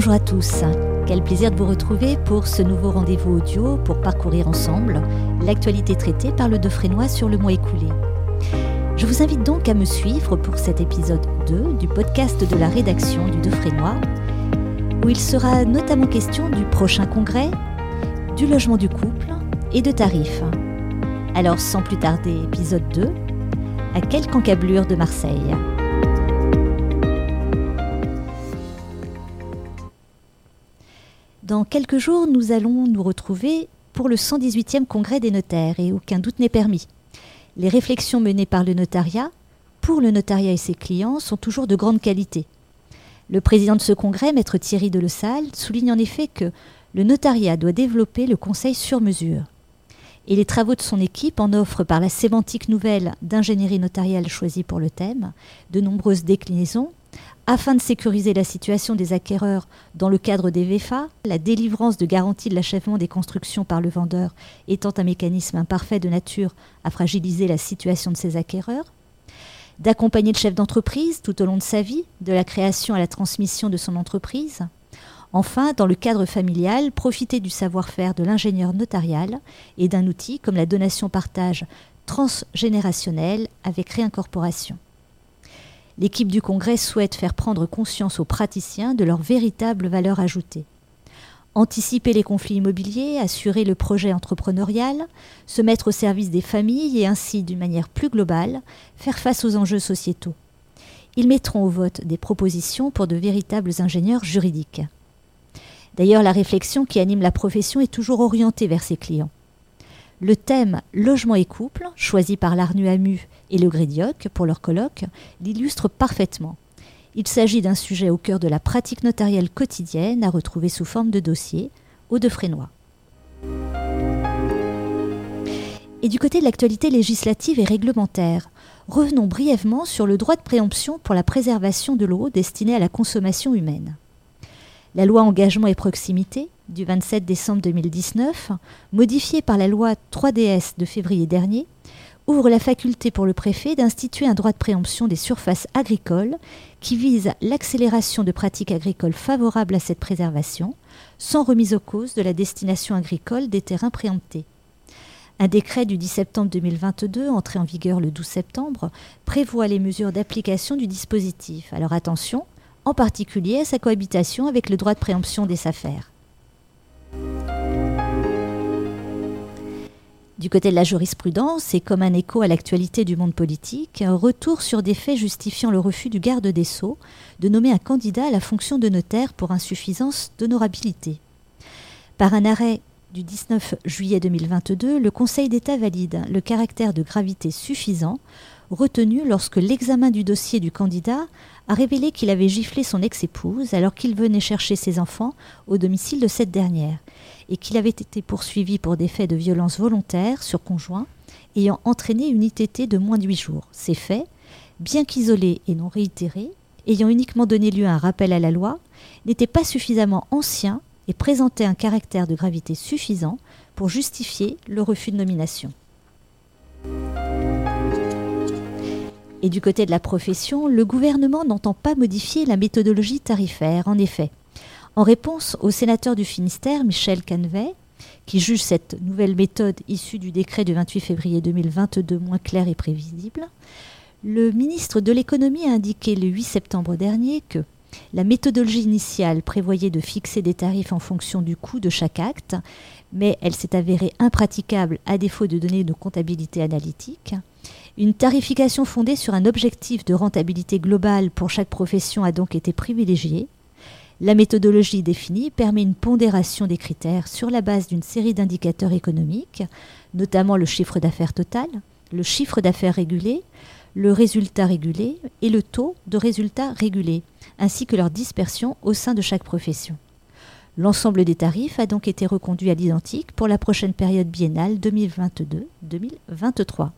Bonjour à tous. Quel plaisir de vous retrouver pour ce nouveau rendez-vous audio pour parcourir ensemble l'actualité traitée par le Defrénois sur le mois écoulé. Je vous invite donc à me suivre pour cet épisode 2 du podcast de la rédaction du Defrénois, où il sera notamment question du prochain congrès, du logement du couple et de tarifs. Alors sans plus tarder, épisode 2, à quelques encablures de Marseille. Dans quelques jours, nous allons nous retrouver pour le 118e congrès des notaires et aucun doute n'est permis. Les réflexions menées par le notariat, pour le notariat et ses clients, sont toujours de grande qualité. Le président de ce congrès, maître Thierry Delesalle, souligne en effet que le notariat doit développer le conseil sur mesure. Et les travaux de son équipe en offrent par la sémantique nouvelle d'ingénierie notariale choisie pour le thème de nombreuses déclinaisons afin de sécuriser la situation des acquéreurs dans le cadre des VFA, la délivrance de garantie de l'achèvement des constructions par le vendeur étant un mécanisme imparfait de nature à fragiliser la situation de ses acquéreurs, d'accompagner le chef d'entreprise tout au long de sa vie, de la création à la transmission de son entreprise, Enfin, dans le cadre familial, profiter du savoir-faire de l'ingénieur notarial et d'un outil comme la donation-partage transgénérationnelle avec réincorporation. L'équipe du Congrès souhaite faire prendre conscience aux praticiens de leur véritable valeur ajoutée. Anticiper les conflits immobiliers, assurer le projet entrepreneurial, se mettre au service des familles et ainsi, d'une manière plus globale, faire face aux enjeux sociétaux. Ils mettront au vote des propositions pour de véritables ingénieurs juridiques. D'ailleurs, la réflexion qui anime la profession est toujours orientée vers ses clients. Le thème Logement et couple, choisi par l'Arnu Amu et le Grédioc pour leur colloque, l'illustre parfaitement. Il s'agit d'un sujet au cœur de la pratique notariale quotidienne à retrouver sous forme de dossier au de Frénois. Et du côté de l'actualité législative et réglementaire, revenons brièvement sur le droit de préemption pour la préservation de l'eau destinée à la consommation humaine. La loi Engagement et Proximité du 27 décembre 2019, modifiée par la loi 3DS de février dernier, ouvre la faculté pour le préfet d'instituer un droit de préemption des surfaces agricoles qui vise l'accélération de pratiques agricoles favorables à cette préservation, sans remise aux causes de la destination agricole des terrains préemptés. Un décret du 10 septembre 2022, entré en vigueur le 12 septembre, prévoit les mesures d'application du dispositif. Alors attention, en particulier à sa cohabitation avec le droit de préemption des affaires. Du côté de la jurisprudence, et comme un écho à l'actualité du monde politique, un retour sur des faits justifiant le refus du garde des Sceaux de nommer un candidat à la fonction de notaire pour insuffisance d'honorabilité. Par un arrêt du 19 juillet 2022, le Conseil d'État valide le caractère de gravité suffisant retenu lorsque l'examen du dossier du candidat a révélé qu'il avait giflé son ex-épouse alors qu'il venait chercher ses enfants au domicile de cette dernière, et qu'il avait été poursuivi pour des faits de violence volontaire sur conjoint ayant entraîné une ITT de moins de huit jours. Ces faits, bien qu'isolés et non réitérés, ayant uniquement donné lieu à un rappel à la loi, n'étaient pas suffisamment anciens et présentaient un caractère de gravité suffisant pour justifier le refus de nomination. Et du côté de la profession, le gouvernement n'entend pas modifier la méthodologie tarifaire, en effet. En réponse au sénateur du Finistère, Michel Canvet, qui juge cette nouvelle méthode issue du décret du 28 février 2022 moins claire et prévisible, le ministre de l'économie a indiqué le 8 septembre dernier que la méthodologie initiale prévoyait de fixer des tarifs en fonction du coût de chaque acte, mais elle s'est avérée impraticable à défaut de données de comptabilité analytique. Une tarification fondée sur un objectif de rentabilité globale pour chaque profession a donc été privilégiée. La méthodologie définie permet une pondération des critères sur la base d'une série d'indicateurs économiques, notamment le chiffre d'affaires total, le chiffre d'affaires régulé, le résultat régulé et le taux de résultat régulé, ainsi que leur dispersion au sein de chaque profession. L'ensemble des tarifs a donc été reconduit à l'identique pour la prochaine période biennale 2022-2023.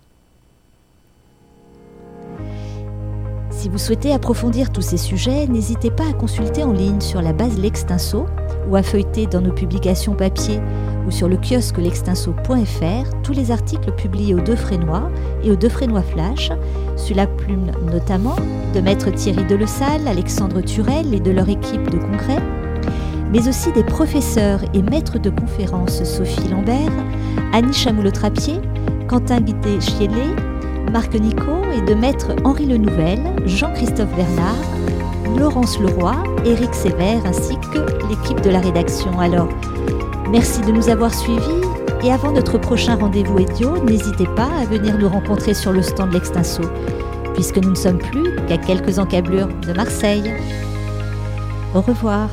Si vous souhaitez approfondir tous ces sujets, n'hésitez pas à consulter en ligne sur la base L'Extinso ou à feuilleter dans nos publications papier ou sur le kiosque l'extinso.fr tous les articles publiés au Deux Frénois et au Deux Frénois Flash, sous la plume notamment de maître Thierry Delesalle, Alexandre Turel et de leur équipe de congrès, mais aussi des professeurs et maîtres de conférences Sophie Lambert, Annie Chamoulot-Trapier, Quentin Guité-Chiellet, Marc Nico et de maître Henri Lenouvel, Jean-Christophe Bernard, Laurence Leroy, Éric Sévère ainsi que l'équipe de la rédaction. Alors, merci de nous avoir suivis et avant notre prochain rendez-vous Edio, n'hésitez pas à venir nous rencontrer sur le stand de l'Extinso, puisque nous ne sommes plus qu'à quelques encablures de Marseille. Au revoir.